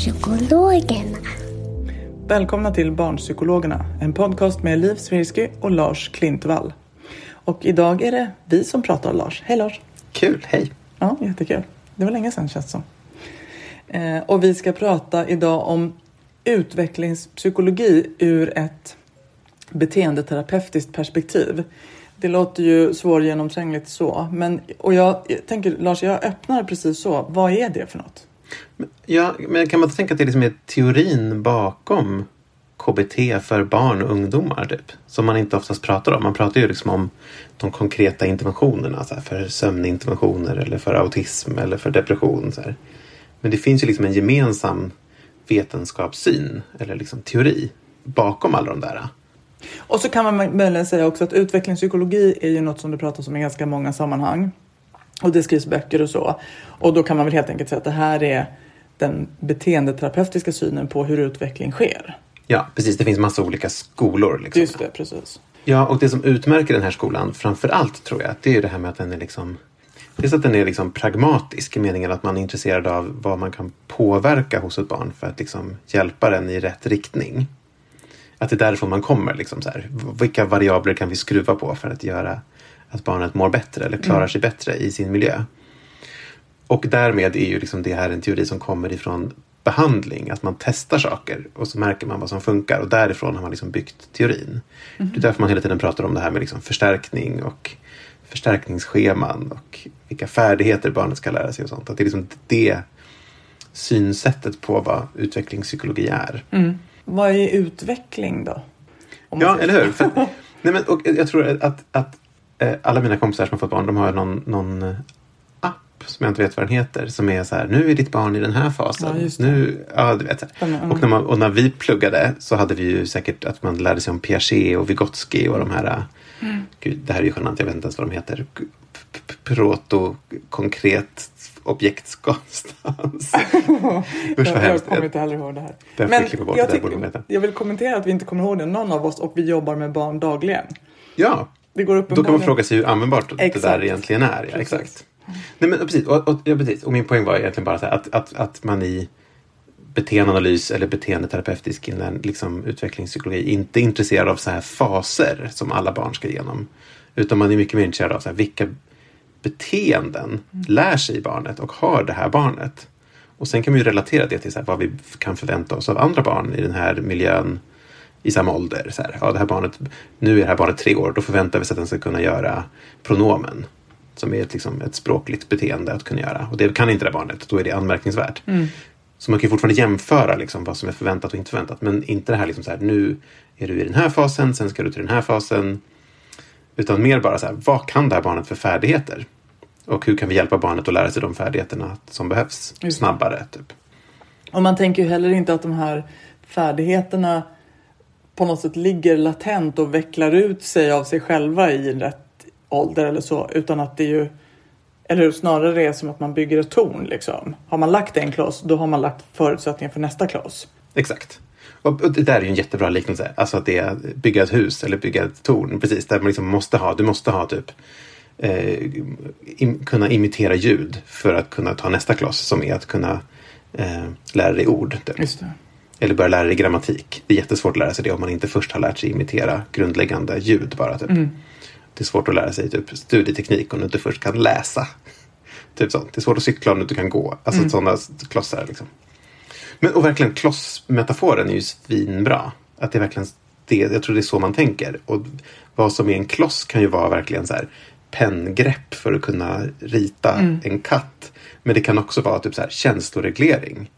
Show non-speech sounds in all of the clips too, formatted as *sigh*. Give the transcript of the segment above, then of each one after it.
Barnpsykologerna. Välkomna till Barnpsykologerna, en podcast med Liv Svirsky och Lars Klintvall. Och idag är det vi som pratar, Lars. Hej Lars! Kul, hej! Ja, jättekul. Det var länge sedan känns det som. Eh, och vi ska prata idag om utvecklingspsykologi ur ett beteendeterapeutiskt perspektiv. Det låter ju svårgenomträngligt så, men och jag, jag tänker Lars, jag öppnar precis så. Vad är det för något? Ja, men kan man tänka att det liksom är teorin bakom KBT för barn och ungdomar typ? Som man inte oftast pratar om. Man pratar ju liksom om de konkreta interventionerna så här, för sömninterventioner eller för autism eller för depression. Så här. Men det finns ju liksom en gemensam vetenskapssyn eller liksom teori bakom alla de där. Och så kan man möjligen säga också att utvecklingspsykologi är ju något som det pratas om i ganska många sammanhang. Och det skrivs böcker och så. Och då kan man väl helt enkelt säga att det här är den beteendeterapeutiska synen på hur utveckling sker. Ja, precis. Det finns massa olika skolor. Liksom. Just det, precis. Ja, och det som utmärker den här skolan framför allt tror jag, det är ju det här med att den är liksom Dels att den är liksom pragmatisk i meningen att man är intresserad av vad man kan påverka hos ett barn för att liksom hjälpa den i rätt riktning. Att det är därifrån man kommer. Liksom så här. Vilka variabler kan vi skruva på för att göra att barnet mår bättre eller klarar sig bättre i sin miljö? Och därmed är ju liksom det här en teori som kommer ifrån behandling, att man testar saker och så märker man vad som funkar och därifrån har man liksom byggt teorin. Det är därför man hela tiden pratar om det här med liksom förstärkning och förstärkningsscheman och vilka färdigheter barnet ska lära sig och sånt. Att det är liksom det synsättet på vad utvecklingspsykologi är. Mm. Vad är utveckling då? Ja, eller hur? För, nej men, och jag tror att, att alla mina kompisar som har fått barn, de har någon, någon app som jag inte vet vad den heter, som är så här, nu är ditt barn i den här fasen. Ja, nu, ja, du vet. Mm. Och, när man, och när vi pluggade så hade vi ju säkert att man lärde sig om Piaget och Vygotsky och de här, mm. gud, det här är ju genant, jag vet inte ens vad de heter. Proto, konkret, objektskonstans. *laughs* Usch vad hemskt. Jag kommer inte heller ihåg det här. Men jag, jag, tyck, jag vill kommentera att vi inte kommer ihåg det, någon av oss, och vi jobbar med barn dagligen. Ja, det går då kan man fråga sig hur användbart exakt. det där egentligen är. Ja, exakt. Nej, men, precis. Och, och, ja, precis. och min poäng var egentligen bara här, att, att, att man i beteendeanalys eller beteendeterapeutisk liksom, utvecklingspsykologi inte är intresserad av så här faser som alla barn ska igenom. Utan man är mycket mer intresserad av så här, vilka beteenden mm. lär sig barnet och har det här barnet. Och sen kan vi relatera det till så här, vad vi kan förvänta oss av andra barn i den här miljön i samma ålder. Så här, ja, det här barnet, nu är det här barnet tre år, då förväntar vi oss att den ska kunna göra pronomen. Som är ett, liksom, ett språkligt beteende att kunna göra. Och det kan inte det barnet, då är det anmärkningsvärt. Mm. Så man kan fortfarande jämföra liksom, vad som är förväntat och inte förväntat. Men inte det här, liksom, så här nu är du i den här fasen, sen ska du till den här fasen. Utan mer bara så här, vad kan det här barnet för färdigheter? Och hur kan vi hjälpa barnet att lära sig de färdigheterna som behövs Just. snabbare? Typ. Och man tänker ju heller inte att de här färdigheterna på något sätt ligger latent och vecklar ut sig av sig själva i en rätt ålder eller så, utan att det ju Eller? Snarare det är som att man bygger ett torn liksom. Har man lagt en kloss, då har man lagt förutsättningar för nästa kloss. Exakt. Och och det där är ju en jättebra liknelse. Alltså att det är bygga ett hus eller bygga ett torn. Precis, där man liksom måste ha, du måste ha typ eh, im, kunna imitera ljud för att kunna ta nästa kloss som är att kunna eh, lära dig ord. Typ. Just det. Eller börja lära dig grammatik. Det är jättesvårt att lära sig det om man inte först har lärt sig imitera grundläggande ljud bara. Typ. Det är svårt att lära sig typ, studieteknik om du inte först kan läsa. *laughs* Typ sånt. Det är svårt att cykla om du inte kan gå. Alltså sådana klossar. Liksom. Men, och verkligen klossmetaforen är ju svinbra. Att det är verkligen det, jag tror det är så man tänker. Och vad som är en kloss kan ju vara verkligen så här penngrepp för att kunna rita en katt. Men det kan också vara typ så här känsloreglering.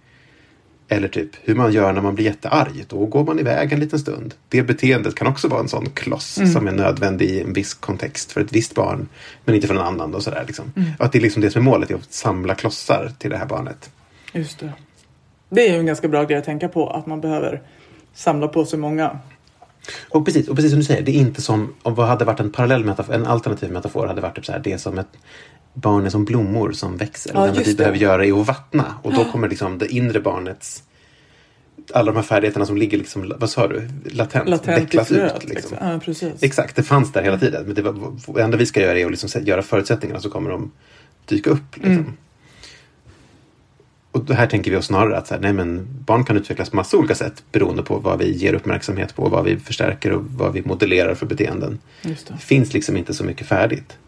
Eller typ hur man gör när man blir jättearg. Då går man iväg en liten stund. Det beteendet kan också vara en sån kloss som är nödvändig i en viss kontext för ett visst barn. Men inte för någon annan. Och så där, liksom. Och att det är liksom det som är målet, är att samla klossar till det här barnet. Just det. Det är ju en ganska bra grej att tänka på. Att man behöver samla på sig många. Och precis, och precis som du säger, det är inte som om vad hade varit en parallell metafor, en alternativ metafor hade varit typ så här, det är som ett barn är som blommor som växer. Ja, det enda vi behöver göra är att vattna och då kommer liksom det inre barnets alla de här färdigheterna som ligger liksom, vad sa du, latent, Latent ut. Liksom. Liksom. Ja, precis. Exakt, det fanns där hela tiden. Men det, var, det enda vi ska göra är att liksom göra förutsättningarna så kommer de dyka upp. Liksom. Mm. Och här tänker vi oss snarare att så här, nej, men barn kan utvecklas på massa olika sätt beroende på vad vi ger uppmärksamhet på, vad vi förstärker och vad vi modellerar för beteenden. Det. Det finns liksom inte så mycket färdigt.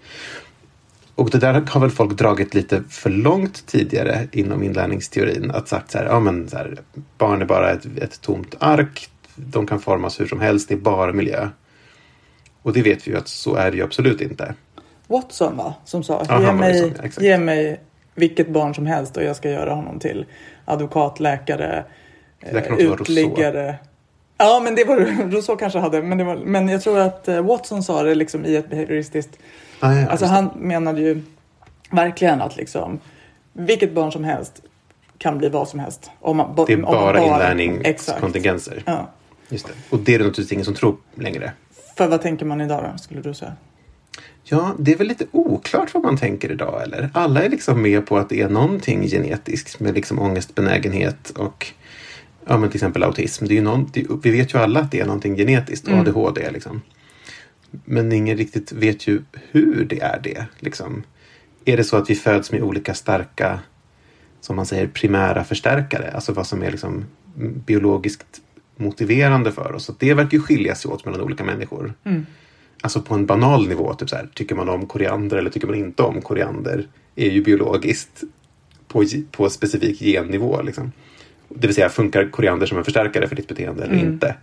Och det där har väl folk dragit lite för långt tidigare inom inlärningsteorin. Att sagt så här, ja men så här, barn är bara ett, ett tomt ark. De kan formas hur som helst, det är bara miljö. Och det vet vi ju att så är det ju absolut inte. Watson va? Som sa, Ja, ge, mig, ja, ge mig vilket barn som helst och jag ska göra honom till advokat, läkare, eh, utliggare. Ja, men det var Rousseau kanske hade. Men, det var, men jag tror att eh, Watson sa det liksom i ett behavioristiskt... Ah, ja, Alltså han menade ju verkligen att liksom vilket barn som helst kan bli vad som helst. Om man, det. är om bara Exakt. inlärningskontingenser. Ja. Just det. Och det är det naturligtvis ingen som tror längre. För vad tänker man idag då, skulle du säga? Ja, det är väl lite oklart vad man tänker idag, eller? Alla är liksom med på att det är någonting genetiskt med liksom ångestbenägenhet och ja, men till exempel autism. Det är ju någon, det, vi vet ju alla att det är någonting genetiskt Mm. ADHD. Liksom. Men ingen riktigt vet ju hur det är det. Liksom. Är det så att vi föds med olika starka, som man säger, primära förstärkare? Alltså vad som är liksom biologiskt motiverande för oss. Och det verkar ju skilja sig åt mellan olika människor. Alltså på en banal nivå, typ så här, tycker man om koriander eller tycker man inte om koriander? Är ju biologiskt på, på specifik gennivå. Liksom. Det vill säga, funkar koriander som en förstärkare för ditt beteende eller inte?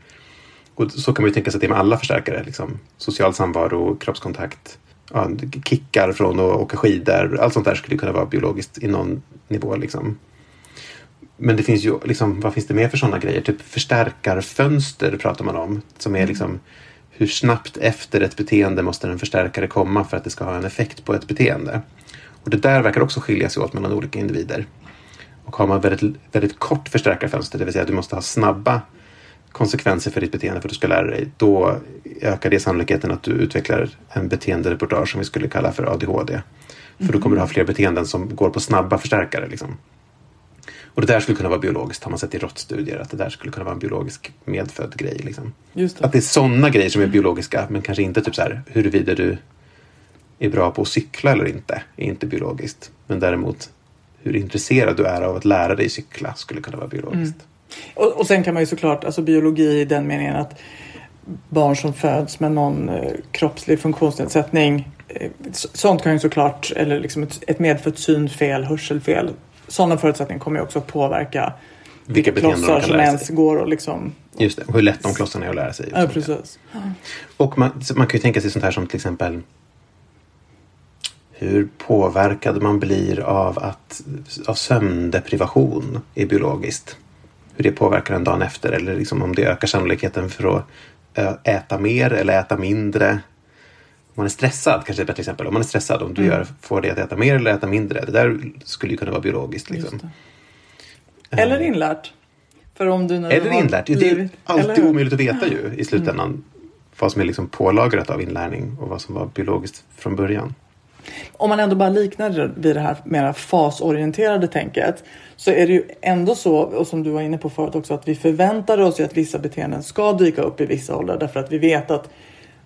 Och så kan man ju tänka sig att det är med alla förstärkare. Liksom. Social samvaro, kroppskontakt, ja, kickar från att åka skidor. Allt sånt där skulle kunna vara biologiskt i någon nivå. Liksom. Men det finns ju, liksom, vad finns det mer för sådana grejer? Typ förstärkarfönster pratar man om. Som är liksom hur snabbt efter ett beteende måste en förstärkare komma för att det ska ha en effekt på ett beteende. Och det där verkar också skilja sig åt mellan olika individer. Och har man väldigt, väldigt kort förstärkarfönster, det vill säga att du måste ha snabba konsekvenser för ditt beteende för att du ska lära dig, då ökar det sannolikheten att du utvecklar en beteendereportage som vi skulle kalla för ADHD. För då kommer du ha fler beteenden som går på snabba förstärkare. Liksom. Och det där skulle kunna vara biologiskt, har man sett i råttstudier, att det där skulle kunna vara en biologisk medfödd grej. Liksom. Det. Att det är sådana grejer som är biologiska, men kanske inte typ så här huruvida du är bra på att cykla eller inte, är inte biologiskt. Men däremot hur intresserad du är av att lära dig cykla skulle kunna vara biologiskt. Och, och sen kan man ju såklart, alltså biologi i den meningen att barn som föds med någon eh, kroppslig funktionsnedsättning, eh, sånt kan ju såklart, eller liksom ett, ett medfött synfel, hörselfel, sådana förutsättningar kommer ju också att påverka Vilka klossar som ens går och liksom... Just det, och hur lätt de klossarna är att lära sig. Ja, precis. Och man, man kan ju tänka sig sånt här som till exempel hur påverkad man blir av, att, av sömndeprivation är biologiskt. Hur det påverkar en dagen efter eller liksom om det ökar sannolikheten för att äta mer eller äta mindre. Om man är stressad kanske bättre exempel. Om man är stressad, om du gör, får det att äta mer eller äta mindre. Det där skulle ju kunna vara biologiskt. Liksom. Eller inlärt. För om du när Eller inlärt. Det är blivit- alltid omöjligt att veta ju i slutändan. Vad som är liksom pålagrat av inlärning och vad som var biologiskt från början. Om man ändå bara liknar det vid det här mera fasorienterade tänket så är det ju ändå så, och som du var inne på förut också, att vi förväntar oss ju att vissa beteenden ska dyka upp i vissa åldrar därför att vi vet att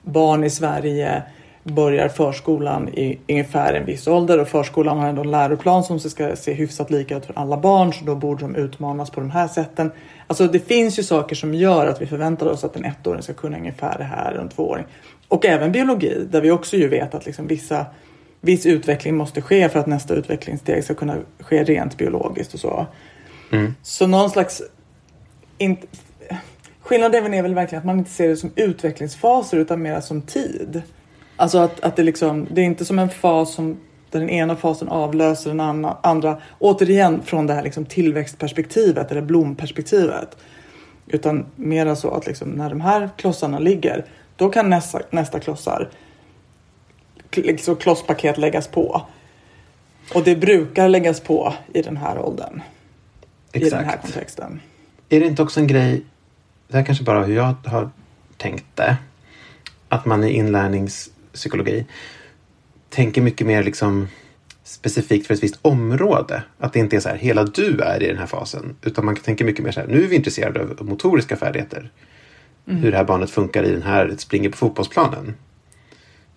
barn i Sverige börjar förskolan i ungefär en viss ålder och förskolan har ändå en läroplan som ska se hyfsat lika ut för alla barn så då borde de utmanas på de här sätten. Alltså det finns ju saker som gör att vi förväntar oss att en ettåring ska kunna ungefär det här och en tvååring. Och även biologi där vi också ju vet att liksom vissa viss utveckling måste ske för att nästa utvecklingssteg ska kunna ske rent biologiskt och så. Mm. Så någon slags... In, skillnaden är väl verkligen att man inte ser det som utvecklingsfaser utan mer som tid. Alltså att, att det, liksom, det är inte som en fas som där den ena fasen avlöser den andra. Återigen från det här liksom tillväxtperspektivet eller blomperspektivet. Utan mera så att liksom när de här klossarna ligger, då kan nästa, nästa klossar, liksom klosspaket läggas på. Och det brukar läggas på i den här åldern. Exakt. I den här kontexten. Är det inte också en grej, det här kanske bara hur jag har tänkt det, att man i inlärnings psykologi tänker mycket mer liksom specifikt för ett visst område. Att det inte är så här, hela du är i den här fasen. Utan man tänker mycket mer så här, nu är vi intresserade av motoriska färdigheter. Mm. Hur det här barnet funkar i den här, springer på fotbollsplanen.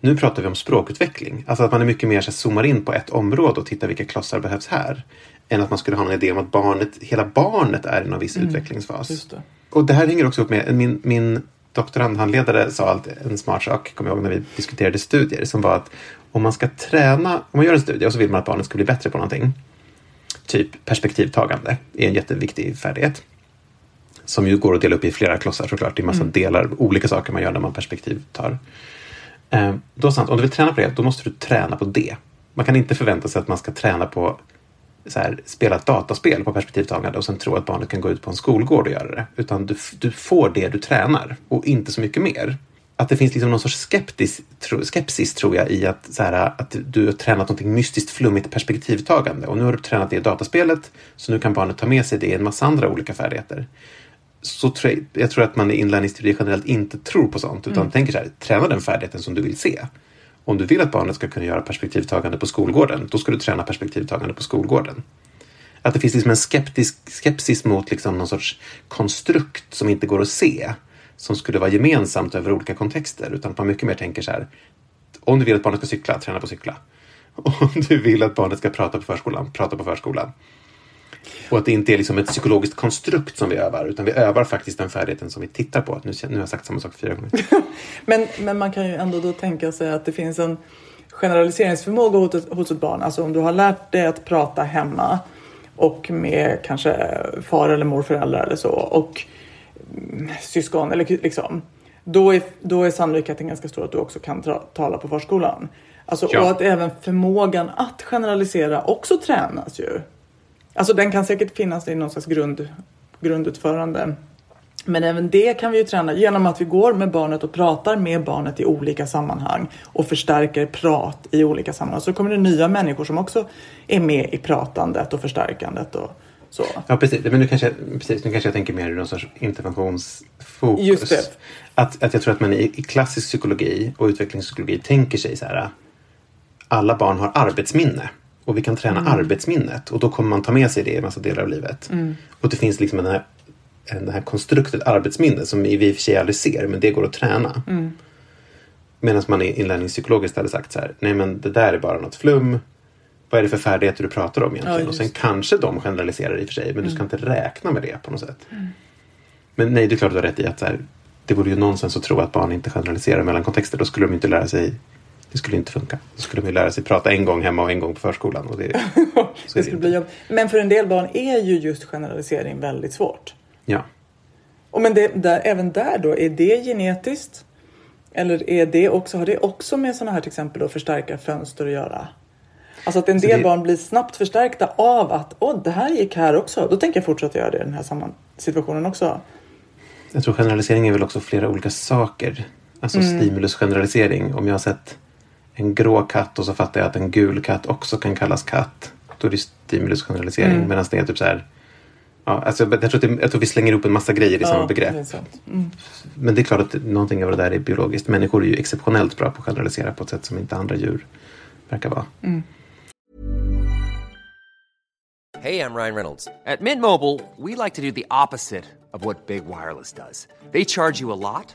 Nu pratar vi om språkutveckling. Alltså att man är mycket mer så zoomar in på ett område och tittar vilka klossar behövs här. Än att man skulle ha en idé om att barnet, hela barnet är i någon viss mm. utvecklingsfas. Det. Och det här hänger också upp med min, min doktorandhandledare sa alltid en smart sak, kommer jag ihåg när vi diskuterade studier, som var att om man ska träna, om man gör en studie och så vill man att barnet ska bli bättre på någonting, typ perspektivtagande är en jätteviktig färdighet. Som ju går att dela upp i flera klossar såklart. Det är massa mm. delar, olika saker man gör när man perspektivtar. Eh, då sant, om du vill träna på det, då måste du träna på det. Man kan inte förvänta sig att man ska träna på så här, spela ett dataspel på perspektivtagande och sen tro att barnet kan gå ut på en skolgård och göra det. Utan du, du får det du tränar och inte så mycket mer. Att det finns liksom någon sorts skeptis, tro, skepsis tror jag i att, så här, att du har tränat något mystiskt flummigt perspektivtagande och nu har du tränat det i dataspelet så nu kan barnet ta med sig det i en massa andra olika färdigheter. Så tror jag, tror att man i inlärningsteori generellt inte tror på sånt utan mm. tänker så här, träna den färdigheten som du vill se. Om du vill att barnet ska kunna göra perspektivtagande på skolgården, då ska du träna perspektivtagande på skolgården. Att det finns liksom en skeptisk, skepsis mot liksom någon sorts konstrukt som inte går att se, som skulle vara gemensamt över olika kontexter, utan att man mycket mer tänker så här. Om du vill att barnet ska cykla, träna på cykla. *laughs* Om du vill att barnet ska prata på förskolan, prata på förskolan. Och att det inte är liksom ett psykologiskt konstrukt som vi övar, utan vi övar faktiskt den färdigheten som vi tittar på. Nu, nu har jag sagt samma sak fyra gånger. *laughs* men, men man kan ju ändå då tänka sig att det finns en generaliseringsförmåga hos ett, hos ett barn. Alltså om du har lärt dig att prata hemma och med kanske far eller morföräldrar eller så och mm, syskon eller liksom. Då är, då är sannolikheten ganska stor att du också kan tra, tala på förskolan. Alltså, ja. Och att även förmågan att generalisera också tränas ju. Alltså den kan säkert finnas i någon slags grund, grundutförande. Men även det kan vi ju träna genom att vi går med barnet och pratar med barnet i olika sammanhang och förstärker prat i olika sammanhang. Så kommer det nya människor som också är med i pratandet och förstärkandet och så. Ja precis, men nu kanske, precis, nu kanske jag tänker mer i någon sorts interventionsfokus. Just det. Att, att jag tror att man i, i klassisk psykologi och utvecklingspsykologi tänker sig så här. Alla barn har arbetsminne. Och vi kan träna mm. arbetsminnet och då kommer man ta med sig det i en massa delar av livet. Mm. Och det finns liksom den här, den här konstruktet arbetsminne som vi i och för sig aldrig ser men det går att träna. Mm. Medan man inlärningspsykologiskt hade sagt så här, nej men det där är bara något flum. Vad är det för färdigheter du pratar om egentligen? Ja, och sen kanske de generaliserar i och för sig men du ska mm. inte räkna med det på något sätt. Mm. Men nej, det är klart du har rätt i att så här, det vore ju nonsens att tro att barn inte generaliserar mellan kontexter. Då skulle de inte lära sig det skulle inte funka. Då skulle man lära sig prata en gång hemma och en gång på förskolan. Och det, *laughs* det skulle bli jobb. Men för en del barn är ju just generalisering väldigt svårt. Ja. Och men det, där, även där då, är det genetiskt? Eller är det också, har det också med sådana här till exempel då förstärka fönster att göra? Alltså att en del det... barn blir snabbt förstärkta av att åh, det här gick här också. Då tänker jag fortsätta göra det i den här situationen också. Jag tror generalisering är väl också flera olika saker. Alltså mm. stimulusgeneralisering. Om jag har sett en grå katt och så fattar jag att en gul katt också kan kallas katt. Då är det stimulusgeneralisering. Mm. Medan det är typ så här. Ja, alltså jag, tror att det, jag tror vi slänger ihop en massa grejer i ja, samma begrepp. Det mm. Men det är klart att någonting av det där är biologiskt. Människor är ju exceptionellt bra på att generalisera på ett sätt som inte andra djur verkar vara. Hey, I'm Ryan Reynolds. At Mint Mobile, we like to do the opposite of what Big Wireless does. They charge you a lot,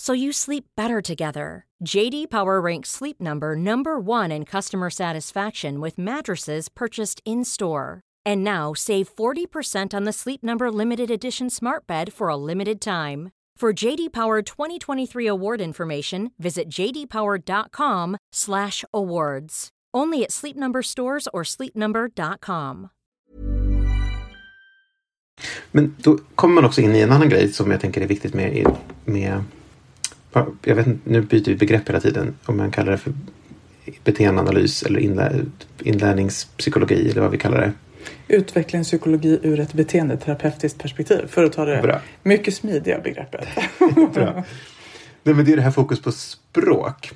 so you sleep better together. JD Power ranks Sleep Number number 1 in customer satisfaction with mattresses purchased in-store. And now save 40% on the Sleep Number limited edition Smart Bed for a limited time. For JD Power 2023 award information, visit jdpower.com/awards. Only at Sleep Number stores or sleepnumber.com. Men då kommer man också in i en annan grej som jag tänker är viktigt med, med jag vet inte, nu byter vi begrepp hela tiden. Om man kallar det för beteendeanalys eller inlär, inlärningspsykologi eller vad vi kallar det. Utvecklingspsykologi ur ett beteendeterapeutiskt perspektiv. För att ta det Bra. mycket smidiga begreppet. *laughs* Bra. Nej, men det är det här fokus på språk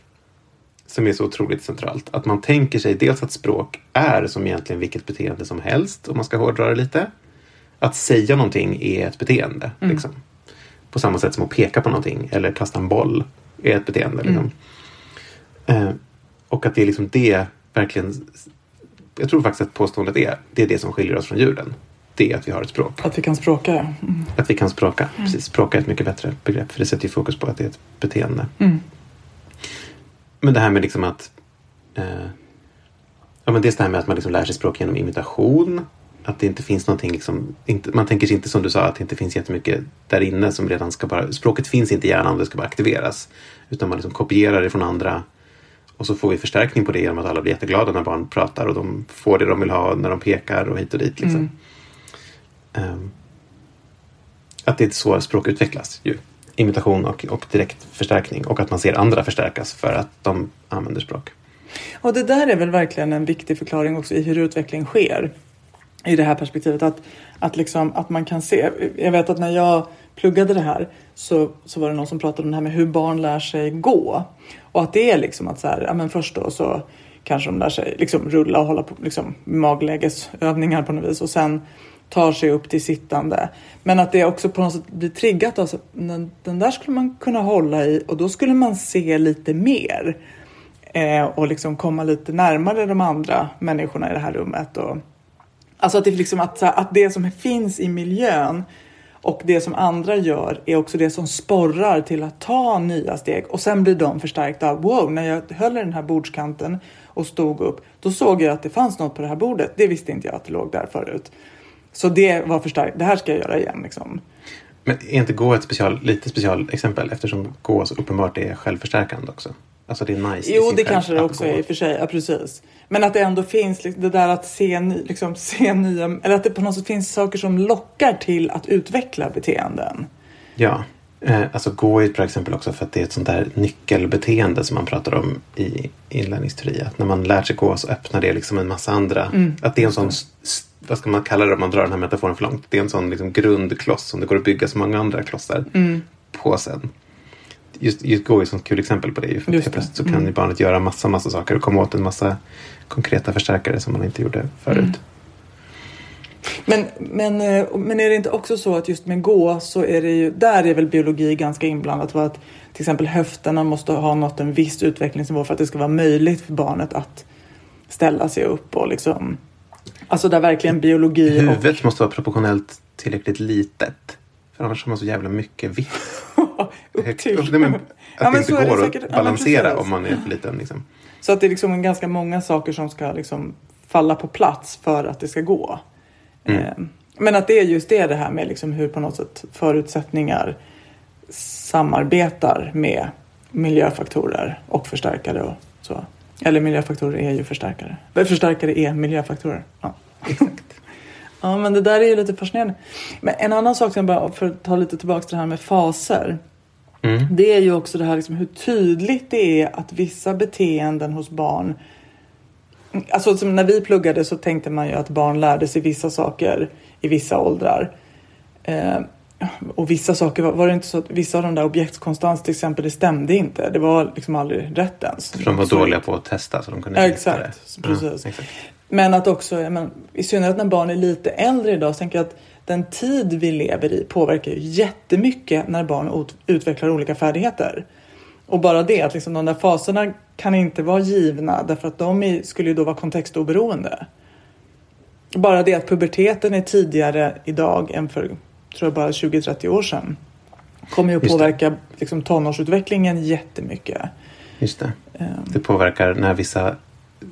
som är så otroligt centralt. Att man tänker sig dels att språk är som egentligen vilket beteende som helst om man ska hårdra det lite. Att säga någonting är ett beteende. Liksom. På samma sätt som att peka på någonting eller kasta en boll är ett beteende. Liksom. Eh, och att det är liksom det verkligen jag tror faktiskt att påståendet är det är det som skiljer oss från djuren. Det är att vi har ett språk. Att vi kan språka. Mm. Att vi kan språka. Precis, språka är ett mycket bättre begrepp för det sätter ju fokus på att det är ett beteende. Mm. Men det här med liksom att eh, ja, men dels det här med att man liksom lär sig språk genom imitation. Att det inte finns någonting, liksom, inte, man tänker sig inte som du sa att det inte finns jättemycket där inne som redan ska bara, språket finns inte i hjärnan, det ska bara aktiveras. Utan man liksom kopierar det från andra och så får vi förstärkning på det genom att alla blir jätteglada när barn pratar och de får det de vill ha när de pekar och hit och dit. Liksom. Um, att det är så språk utvecklas. Ju. Imitation och, och direkt förstärkning och att man ser andra förstärkas för att de använder språk. Och det där är väl verkligen en viktig förklaring också i hur utveckling sker. I det här perspektivet att, att, liksom, att man kan se. Jag vet att när jag pluggade det här så, så var det någon som pratade om det här med hur barn lär sig gå. Och att det är liksom att så här, ja men först då så kanske de lär sig liksom rulla och hålla på liksom maglägesövningar på något vis och sen tar sig upp till sittande. Men att det också på något sätt blir triggat. Alltså, den, den där skulle man kunna hålla i och då skulle man se lite mer. Eh, och liksom komma lite närmare de andra människorna i det här rummet. Och, alltså att det, liksom att, att det som finns i miljön och det som andra gör är också det som sporrar till att ta nya steg och sen blir de förstärkta. Wow, när jag höll i den här bordskanten och stod upp, då såg jag att det fanns något på det här bordet. Det visste inte jag att det låg där förut. Så det var förstärkt. Det här ska jag göra igen. Liksom. Men är inte Gå ett special, lite specialexempel eftersom Gå så uppenbart är självförstärkande också? Alltså det är nice. Jo, det kanske det också är i och för sig. Ja, precis. Men att det ändå finns det där att se, liksom, *laughs* se nya, eller att det på något sätt finns saker som lockar till att utveckla beteenden. Ja, eh, alltså gå är ett bra exempel också för att det är ett sånt där nyckelbeteende som man pratar om i inlärningsteori. Att när man lär sig gå så öppnar det liksom en massa andra. Mm. Att det är en sån, vad ska man kalla det om man drar den här metaforen för långt? Det är en sån liksom grundkloss som det går att bygga så många andra klossar mm. på sen just, just Go är ett sånt kul exempel på det. Ju, för just det. så kan mm. barnet göra massa, massa saker och komma åt en massa konkreta förstärkare som man inte gjorde förut. Mm. Men, men, eh, men är det inte också så att just med gå så är det ju, där är väl biologi ganska inblandat. För att till exempel höfterna måste ha nått en viss utvecklingsnivå för att det ska vara möjligt för barnet att ställa sig upp och liksom Alltså där verkligen biologi Huvudet och... måste vara proportionellt tillräckligt litet. För annars har man så jävla mycket vikt. *laughs* Upp till. Nej, men, att Ja, det inte så är det går säkert. Ja, att balansera precis. om man är för liten. Liksom. Så att det är liksom ganska många saker som ska liksom falla på plats för att det ska gå. Mm. Eh, Men att det är just det, det här med liksom hur på något sätt förutsättningar samarbetar med miljöfaktorer och förstärkare och så. Eller miljöfaktorer är ju förstärkare. Förstärkare är miljöfaktorer. Ja, *laughs* exakt. Ja, men det där är ju lite fascinerande. Men en annan sak, som jag bara, för att ta lite tillbaka till det här med faser. Mm. Det är ju också det här liksom hur tydligt det är att vissa beteenden hos barn Alltså som när vi pluggade så tänkte man ju att barn lärde sig vissa saker i vissa åldrar. Eh, och vissa saker var, var det inte så att vissa av de där objektskonstans till exempel det stämde inte. Det var liksom aldrig rätt ens. För de var Så- dåliga på att testa så de kunde inte exakt. det. Precis. Ja, exakt. Men att också, men, i synnerhet när barn är lite äldre idag, så tänker jag att den tid vi lever i påverkar ju jättemycket när barn ut- utvecklar olika färdigheter. Och bara det, att liksom de där faserna kan inte vara givna därför att de skulle ju då vara kontextoberoende. Bara det att puberteten är tidigare idag än för, tror jag, bara 20-30 år sedan. Kommer ju att påverka liksom, tonårsutvecklingen jättemycket. Just det. Ehm, Det påverkar när vissa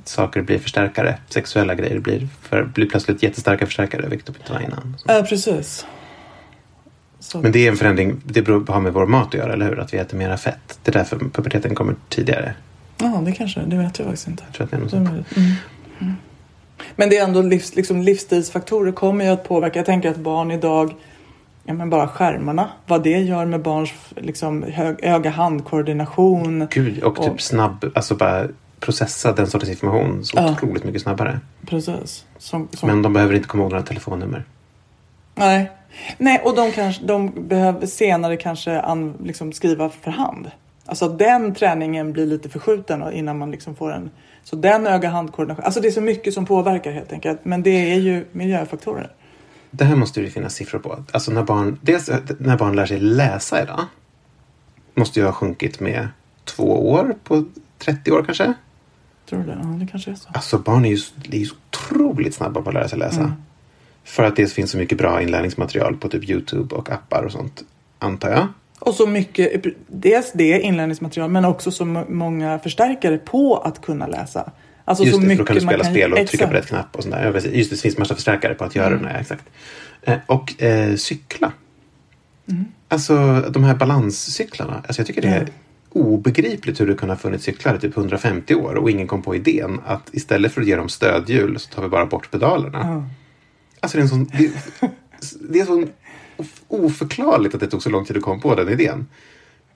saker blir förstärkare. Sexuella grejer blir, för, blir plötsligt jättestarka förstärkare, vilket de inte var innan. Så. Ja, precis. Så, Men det är en förändring, det beror, har med vår mat att göra, eller hur? Att vi äter mera fett. Det är därför puberteten kommer tidigare. Ja, det kanske, det vet jag faktiskt inte. Jag tror att det är något sånt. Mm. Mm. Men det är ändå livs, liksom, livsstilsfaktorer kommer ju att påverka. Jag tänker att barn idag, ja men bara skärmarna, vad det gör med barns liksom, öga-handkoordination. Gud, och typ Och- snabb, alltså bara processa den sortens information så Ja. otroligt mycket snabbare. Precis. Som, som, Men de behöver inte komma ihåg några telefonnummer. nej. nej, och de, kanske, de behöver senare kanske an, liksom, skriva för hand. Alltså den träningen blir lite förskjuten innan man liksom får en... Så den öga-handkoordination, alltså det är så mycket som påverkar helt enkelt. Men det är ju miljöfaktorer. Det här måste det finnas siffror på. Alltså när barn, dels när barn lär sig läsa idag. Måste ju ha sjunkit med två år på 30 år kanske. Tror du det? Ja, det kanske är så. Alltså barn är ju, är ju otroligt snabba på att lära sig läsa. Mm. För att det finns så mycket bra inlärningsmaterial på typ Youtube och appar och sånt. Antar jag. Och så mycket, dels det inlärningsmaterial men också så många förstärkare på att kunna läsa. Alltså Just så det, för mycket då kan du spela spel och trycka exakt. på rätt knapp och sånt där. Just det, det finns massa förstärkare på att göra Mm. det. Exakt. Eh, och eh, cykla. Mm. Alltså de här balanscyklarna. Alltså jag tycker det är Ja. Obegripligt hur det kan ha funnits cyklar i typ 150 år och ingen kom på idén att istället för att ge dem stödhjul så tar vi bara bort pedalerna. Ja. Alltså det är en sån... Det, det är så oförklarligt att det tog så lång tid att komma på den idén.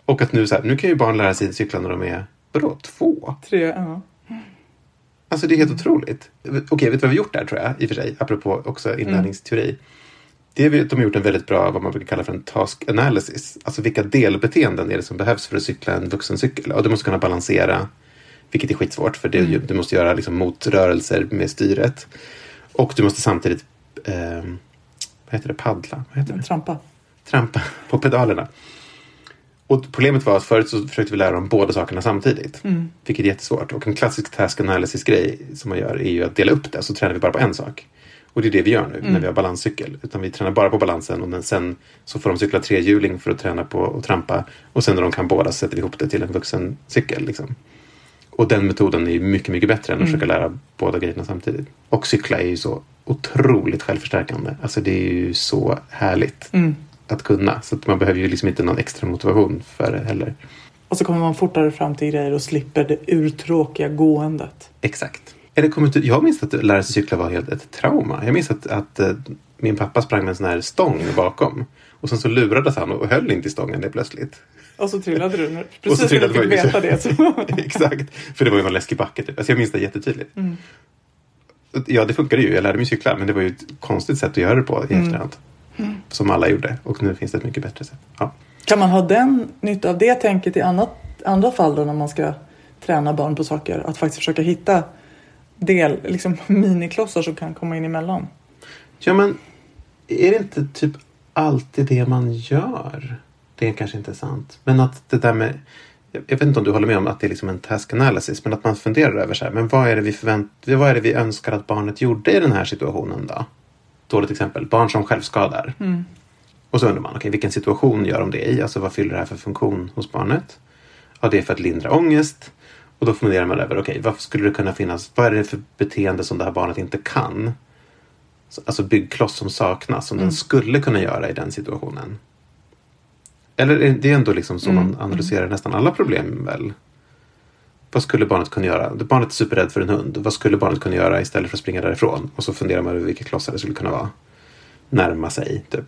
Och att nu så här, nu kan ju barn lära sig cykla när de är, vadå, två? Tre, ja. Alltså det är helt otroligt. Okej, vet du vad vi har gjort där tror jag, i och för sig, apropå också inlärningsteori. Det är de har gjort en väldigt bra, vad man brukar kalla för en task analysis. Alltså vilka delbeteenden är det som behövs för att cykla en vuxencykel? Och du måste kunna balansera, vilket är skitsvårt, för det, ju- du måste göra liksom motrörelser med styret. Och du måste samtidigt, eh, vad heter det, paddla? Vad heter det? Trampa. trampa *laughs* på pedalerna. Och problemet var att förut så försökte vi lära dem båda sakerna samtidigt. Vilket är jättesvårt. Och en klassisk task analysis-grej som man gör är ju att dela upp det. Så tränar vi bara på en sak. Och det är det vi gör nu när vi har balanscykel. Utan vi tränar bara på balansen och sen så får de cykla trehjuling för att träna på att trampa. Och sen när de kan båda sätter vi ihop det till en vuxen cykel. Liksom. Och den metoden är mycket, mycket bättre än att försöka lära båda grejerna samtidigt. Och cykla är ju så otroligt självförstärkande. Alltså det är ju så härligt att kunna. Så att man behöver ju liksom inte någon extra motivation för det heller. Och så kommer man fortare fram till grejer och slipper det urtråkiga gåendet. Exakt. Eller kommer du, jag minns att lära sig cykla var helt ett trauma. Jag minns att, att eh, min pappa sprang med en sån här stång bakom. Och sen så lurades han och höll inte i stången det plötsligt. Och så trillade du. *laughs* Och Precis så när trillade du fick veta det. *laughs* Så. Exakt. För det var ju någon läskig backe. Typ. Alltså jag minns det jättetydligt. Mm. Ja, det funkade ju. Jag lärde mig cykla. Men det var ju ett konstigt sätt att göra det på i Mm. efterhand. Som alla gjorde. Och nu finns det ett mycket bättre sätt. Ja. Kan man ha den nytta av det tänket i annat, andra fall då när man ska träna barn på saker? Att faktiskt försöka hitta del, liksom *laughs* miniklossar som kan komma in emellan. Ja, men är det inte typ alltid det man gör? Det är kanske inte sant. Men att det där med... Jag vet inte om du håller med om att det är liksom en task analysis, men att man funderar över så här, men vad är det vi förvänt, vad är det vi önskar att barnet gjorde i den här situationen då? dåligt exempel. Barn som självskadar. Och så undrar man, okay, vilken situation gör de det i? Alltså vad fyller det här för funktion hos barnet? Ja, det är för att lindra ångest. Och då funderar man över, okej, okay, vad skulle det kunna finnas? Vad är det för beteende som det här barnet inte kan? Alltså byggkloss som saknas, som den skulle kunna göra i den situationen. Eller är det ändå liksom så man analyserar nästan alla problem väl? Vad skulle barnet kunna göra? Barnet är superrädd för en hund. Vad skulle barnet kunna göra istället för att springa därifrån? Och så funderar man över vilka klossar det skulle kunna vara. Närma sig, typ.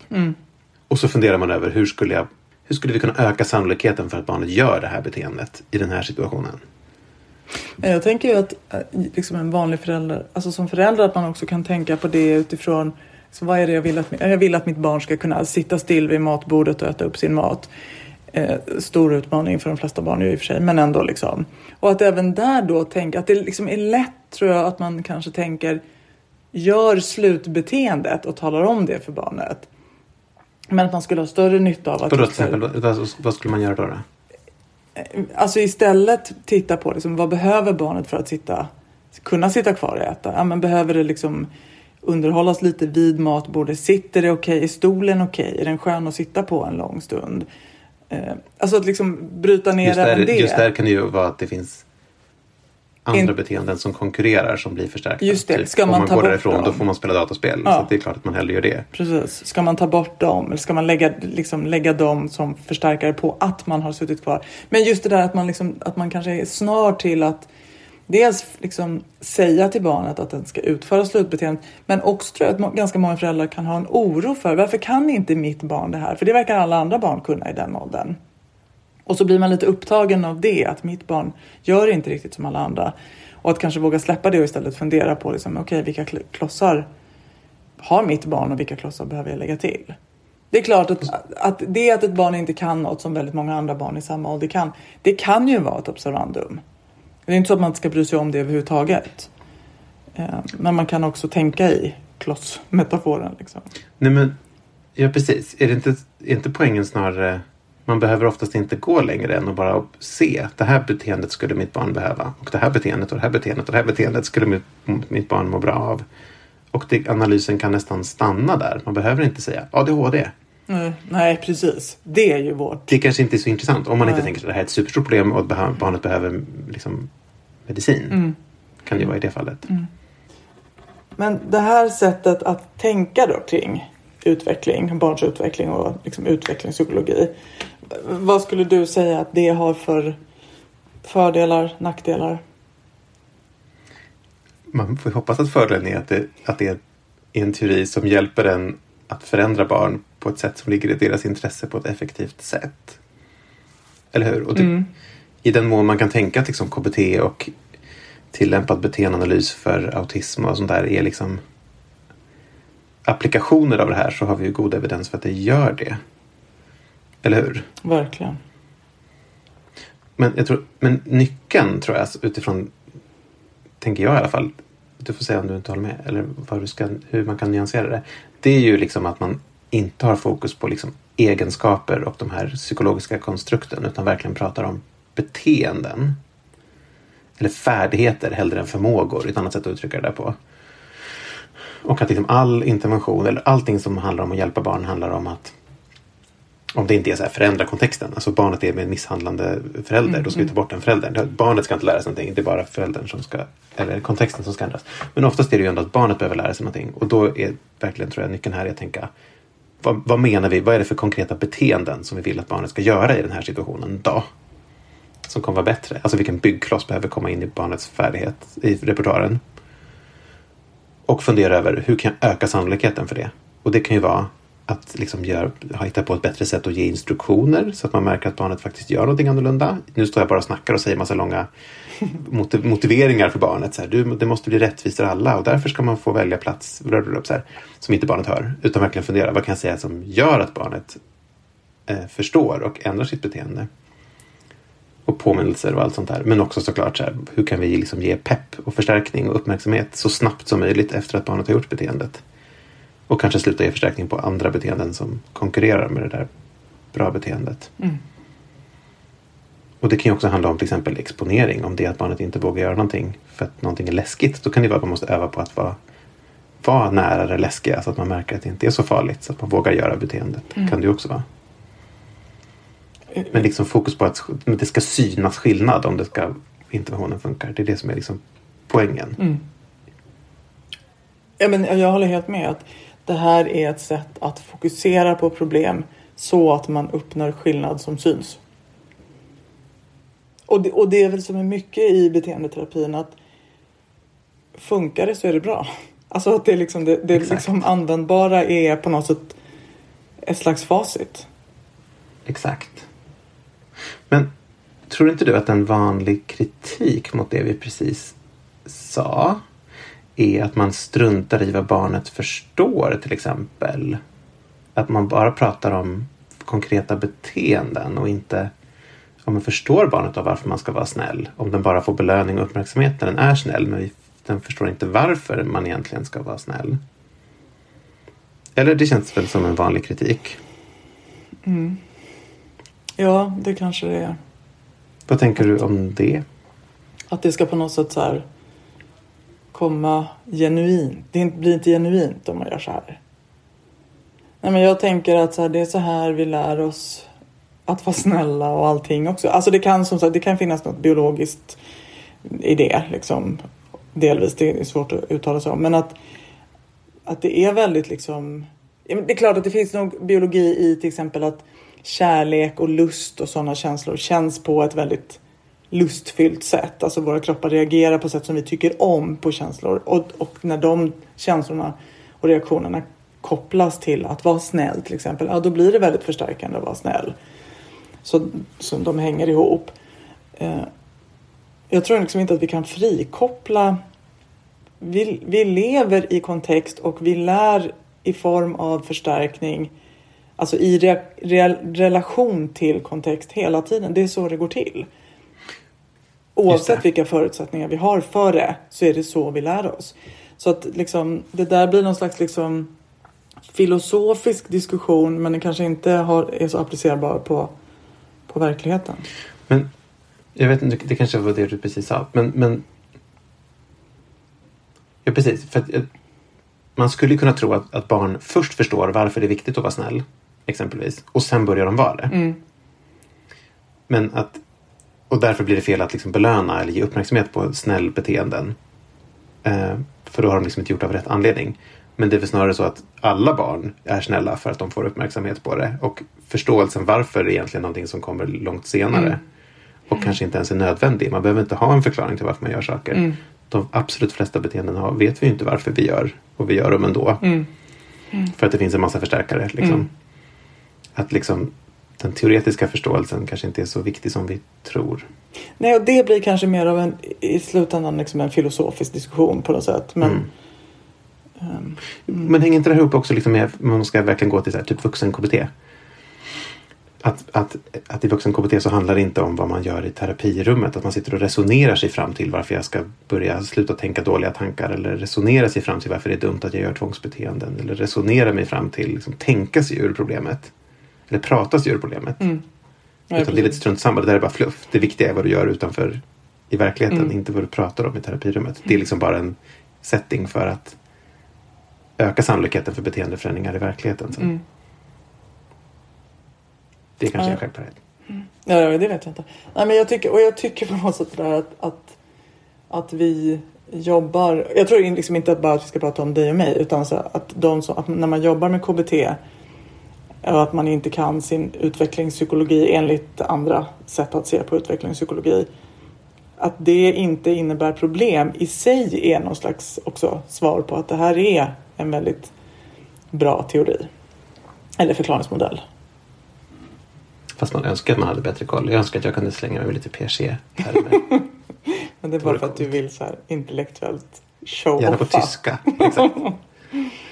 Och så funderar man över hur skulle, jag, hur skulle vi kunna öka sannolikheten för att barnet gör det här beteendet i den här situationen? Men Jag tänker ju att eh, liksom en vanlig förälder, alltså som förälder att man också kan tänka på det utifrån så vad är det jag vill att, jag vill att mitt barn ska kunna sitta still vid matbordet och äta upp sin mat. Eh, stor utmaning för de flesta barn ju i och för sig, men ändå liksom. Och att även där då tänka att det liksom är lätt tror jag att man kanske tänker gör slutbeteendet och talar om det för barnet. Men att man skulle ha större nytta av att... Vadå till exempel, vad skulle man göra då? då? Alltså istället titta på liksom, vad behöver barnet för att sitta, kunna sitta kvar och äta? Ja, men behöver det liksom underhållas lite vid matbordet? Sitter det okej? Är stolen okej? Är den skön att sitta på en lång stund? Eh, alltså att liksom bryta ner Just även där, det. just där kan det ju vara att det finns andra beteenden som konkurrerar som blir förstärkta. Just det. Typ, Ska om man man ta går bort därifrån dem? då får man spela dataspel. Ja. Så det är klart att man hellre gör det. Precis. Ska man ta bort dem eller ska man lägga, liksom, lägga dem som förstärkare på att man har suttit kvar? Men just det där att man, liksom, att man kanske är snar till att dels liksom säga till barnet att den ska utföra slutbeteendet men också tror jag att ganska många föräldrar kan ha en oro för varför kan inte mitt barn det här? För det verkar alla andra barn kunna i den åldern. Och så blir man lite upptagen av det, att mitt barn gör inte riktigt som alla andra. Och att kanske våga släppa det och istället fundera på liksom, okay, vilka kl- klossar har mitt barn och vilka klossar behöver jag lägga till? Det är klart att, att det att ett barn inte kan något som väldigt många andra barn i samma ålder kan, det kan ju vara ett observandum. Det är inte så att man inte ska bry sig om det överhuvudtaget. Eh, men man kan också tänka i klossmetaforen. Liksom. Nej men, ja precis. Är det inte, är inte poängen snarare man behöver oftast inte gå längre än att bara se det här beteendet skulle mitt barn behöva. Och det här beteendet och det här beteendet och det här beteendet skulle mitt, mitt barn må bra av. Och det, analysen kan nästan stanna där. Man behöver inte säga ADHD. Mm, nej, precis. Det är ju vårt. Det kanske inte är så intressant om man inte Nej. tänker att det här är ett superstort problem och barnet behöver liksom, medicin. Mm. Kan det ju vara i det fallet. Men det här sättet att tänka då kring utveckling, barns utveckling och liksom utvecklingspsykologi. Vad skulle du säga att det har för fördelar, nackdelar? Man får hoppas att fördelen är att det, att det är en teori som hjälper en att förändra barn på ett sätt som ligger i deras intresse på ett effektivt sätt. Eller hur? Och det, I den mån man kan tänka att liksom KBT och tillämpad beteendeanalys för autism och sånt där är liksom applikationer av det här så har vi ju god evidens för att det gör det. Eller hur? Verkligen. Men, jag tror, men nyckeln tror jag utifrån, tänker jag i alla fall, du får säga om du inte håller med, eller vad du ska, hur man kan nyansera det. Det är ju liksom att man inte har fokus på liksom egenskaper och de här psykologiska konstrukten utan verkligen pratar om beteenden. Eller färdigheter hellre än förmågor, ett annat sätt att uttrycka det där på. Och att liksom all intervention, eller allting som handlar om att hjälpa barn handlar om att om det inte är så här förändra kontexten. Alltså barnet är med en misshandlande förälder. Då ska vi ta bort den föräldern. Barnet ska inte lära sig någonting. Det är bara föräldern som ska, eller kontexten som ska ändras. Men oftast är det ju ändå att barnet behöver lära sig någonting. Och då är verkligen tror jag nyckeln här är att tänka. Vad, vad menar vi? Vad är det för konkreta beteenden som vi vill att barnet ska göra i den här situationen då? Som kommer vara bättre. Alltså vilken byggkloss behöver komma in i barnets färdighet i repertoaren. Och fundera över hur kan jag öka sannolikheten för det? Och det kan ju vara att liksom gör, ha hittat på ett bättre sätt att ge instruktioner så att man märker att barnet faktiskt gör någonting annorlunda. Nu står jag bara och snackar och säger massa långa *laughs* motiv- motiveringar för barnet. Så här, du, det måste bli rättvist för alla och därför ska man få välja plats så här, som inte barnet hör. Utan verkligen fundera, vad kan jag säga som gör att barnet eh, förstår och ändrar sitt beteende? Och påminnelser och allt sånt där. Men också såklart, så här, hur kan vi liksom ge pepp och förstärkning och uppmärksamhet så snabbt som möjligt efter att barnet har gjort beteendet? Och kanske sluta ge förstärkning på andra beteenden som konkurrerar med det där bra beteendet. Och det kan ju också handla om till exempel exponering. Om det är att barnet inte vågar göra någonting för att någonting är läskigt. Då kan det vara att man måste öva på att vara, vara nära det läskiga så att man märker att det inte är så farligt så att man vågar göra beteendet. Mm. kan det ju också vara. Men liksom fokus på att det ska synas skillnad om det ska interventionen funkar. Det är det som är liksom poängen. Mm. Ja, men jag håller helt med att det här är ett sätt att fokusera på problem så att man uppnår skillnad som syns. Och det, och det är väl som är mycket i beteendeterapin att funkar det så är det bra. *laughs* Alltså att det, är liksom, det, det liksom användbara är på något sätt ett slags facit. Exakt. Men tror inte du att en vanlig kritik mot det vi precis sa är att man struntar i vad barnet förstår till exempel? Att man bara pratar om konkreta beteenden och inte om man förstår barnet av varför man ska vara snäll. Om den bara får belöning och uppmärksamhet när den är snäll men den förstår inte varför man egentligen ska vara snäll. Eller det känns väl som en vanlig kritik. Ja, det kanske det är. Vad tänker du om det? Att det ska på något sätt så här komma genuint. Det blir inte genuint om man gör så här. Nej, men jag tänker att så här, det är så här vi lär oss att vara snälla och allting också. Alltså det kan som sagt, det kan finnas något biologiskt i det liksom. Delvis, det är svårt att uttala sig om. Men att, att det är väldigt liksom. Det är klart att det finns nog biologi i till exempel att kärlek och lust och sådana känslor känns på ett väldigt lustfyllt sätt. Alltså våra kroppar reagerar på sätt som vi tycker om på känslor. Och, och när de känslorna och reaktionerna kopplas till att vara snäll till exempel, ja då blir det väldigt förstärkande att vara snäll. Så, så de hänger ihop. Eh, jag tror liksom inte att vi kan frikoppla. Vi, vi lever i kontext och vi lär i form av förstärkning. Alltså i re, re, relation till kontext hela tiden. Det är så det går till. Oavsett vilka förutsättningar vi har för det så är det så vi lär oss. Så att liksom, det där blir någon slags liksom filosofisk diskussion men den kanske inte har, är så applicerbar på, på verkligheten. Men jag vet inte, det kanske var det du precis sa. Men, men ja, precis. För att, eh, man skulle kunna tro att, att barn först förstår varför det är viktigt att vara snäll, exempelvis, och sen börjar de vara det. Men att, och därför blir det fel att liksom belöna eller ge uppmärksamhet på snällbeteenden. Eh, för då har de liksom inte gjort det av rätt anledning. Men det är väl snarare så att alla barn är snälla för att de får uppmärksamhet på det. Och förståelsen varför är egentligen någonting som kommer långt senare. Och kanske inte ens är nödvändig. Man behöver inte ha en förklaring till varför man gör saker. De absolut flesta beteenden vet vi ju inte varför vi gör. Och vi gör dem ändå. För att det finns en massa förstärkare. Liksom. Att liksom den teoretiska förståelsen kanske inte är så viktig som vi tror. Nej, och det blir kanske mer av en i slutändan liksom en filosofisk diskussion på något sätt. Men Mm. Men hänger inte det här ihop också liksom med man ska verkligen gå till så här, typ vuxen-KBT? Att, att, att i vuxen-KBT så handlar det inte om vad man gör i terapirummet. Att man sitter och resonerar sig fram till varför jag ska börja sluta tänka dåliga tankar. Eller resonera sig fram till varför det är dumt att jag gör tvångsbeteenden. Eller resonera mig fram till, liksom, tänka sig ur problemet. Eller prata sig ur problemet. Ja, Utan det är lite strunt samma. Det där är bara fluff. Det viktiga är vad du gör utanför i verkligheten. Inte vad du pratar om i terapirummet. Det är liksom bara en setting för att öka sannolikheten för beteendeförändringar i verkligheten. Sen. Det är kanske är en självklarhet. Ja, det vet jag inte. Nej, men jag tycker, och jag tycker på något sätt där att, att, att vi jobbar. Jag tror liksom inte att bara att vi ska prata om dig och mig utan så att, de som, att när man jobbar med KBT att man inte kan sin utvecklingspsykologi enligt andra sätt att se på utvecklingspsykologi. Att det inte innebär problem i sig är någon slags också svar på att det här är en väldigt bra teori. Eller förklaringsmodell. Fast man önskar att man hade bättre koll. Jag önskar att jag kunde slänga mig med lite Piaget-termer. *laughs* Men det är bara för att du vill så här intellektuellt show Gärna på tyska. Exakt. *laughs*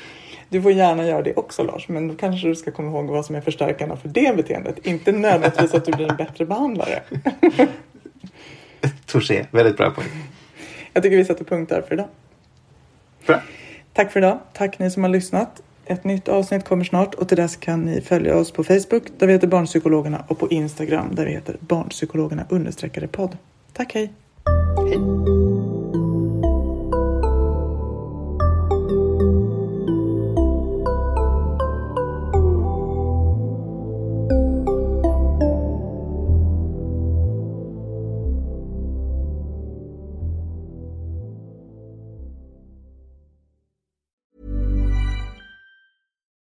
Du får gärna göra det också Lars, men då kanske du ska komma ihåg vad som är förstärkande för det beteendet. Inte nödvändigtvis att du blir en bättre behandlare. *laughs* Touché. Väldigt bra poäng. Jag tycker vi sätter punkt där för idag. Bra. Tack för idag. Tack ni som har lyssnat. Ett nytt avsnitt kommer snart och till dess kan ni följa oss på Facebook där vi heter Barnpsykologerna och på Instagram där vi heter Barnpsykologerna understreckade podd. Tack hej! Hej.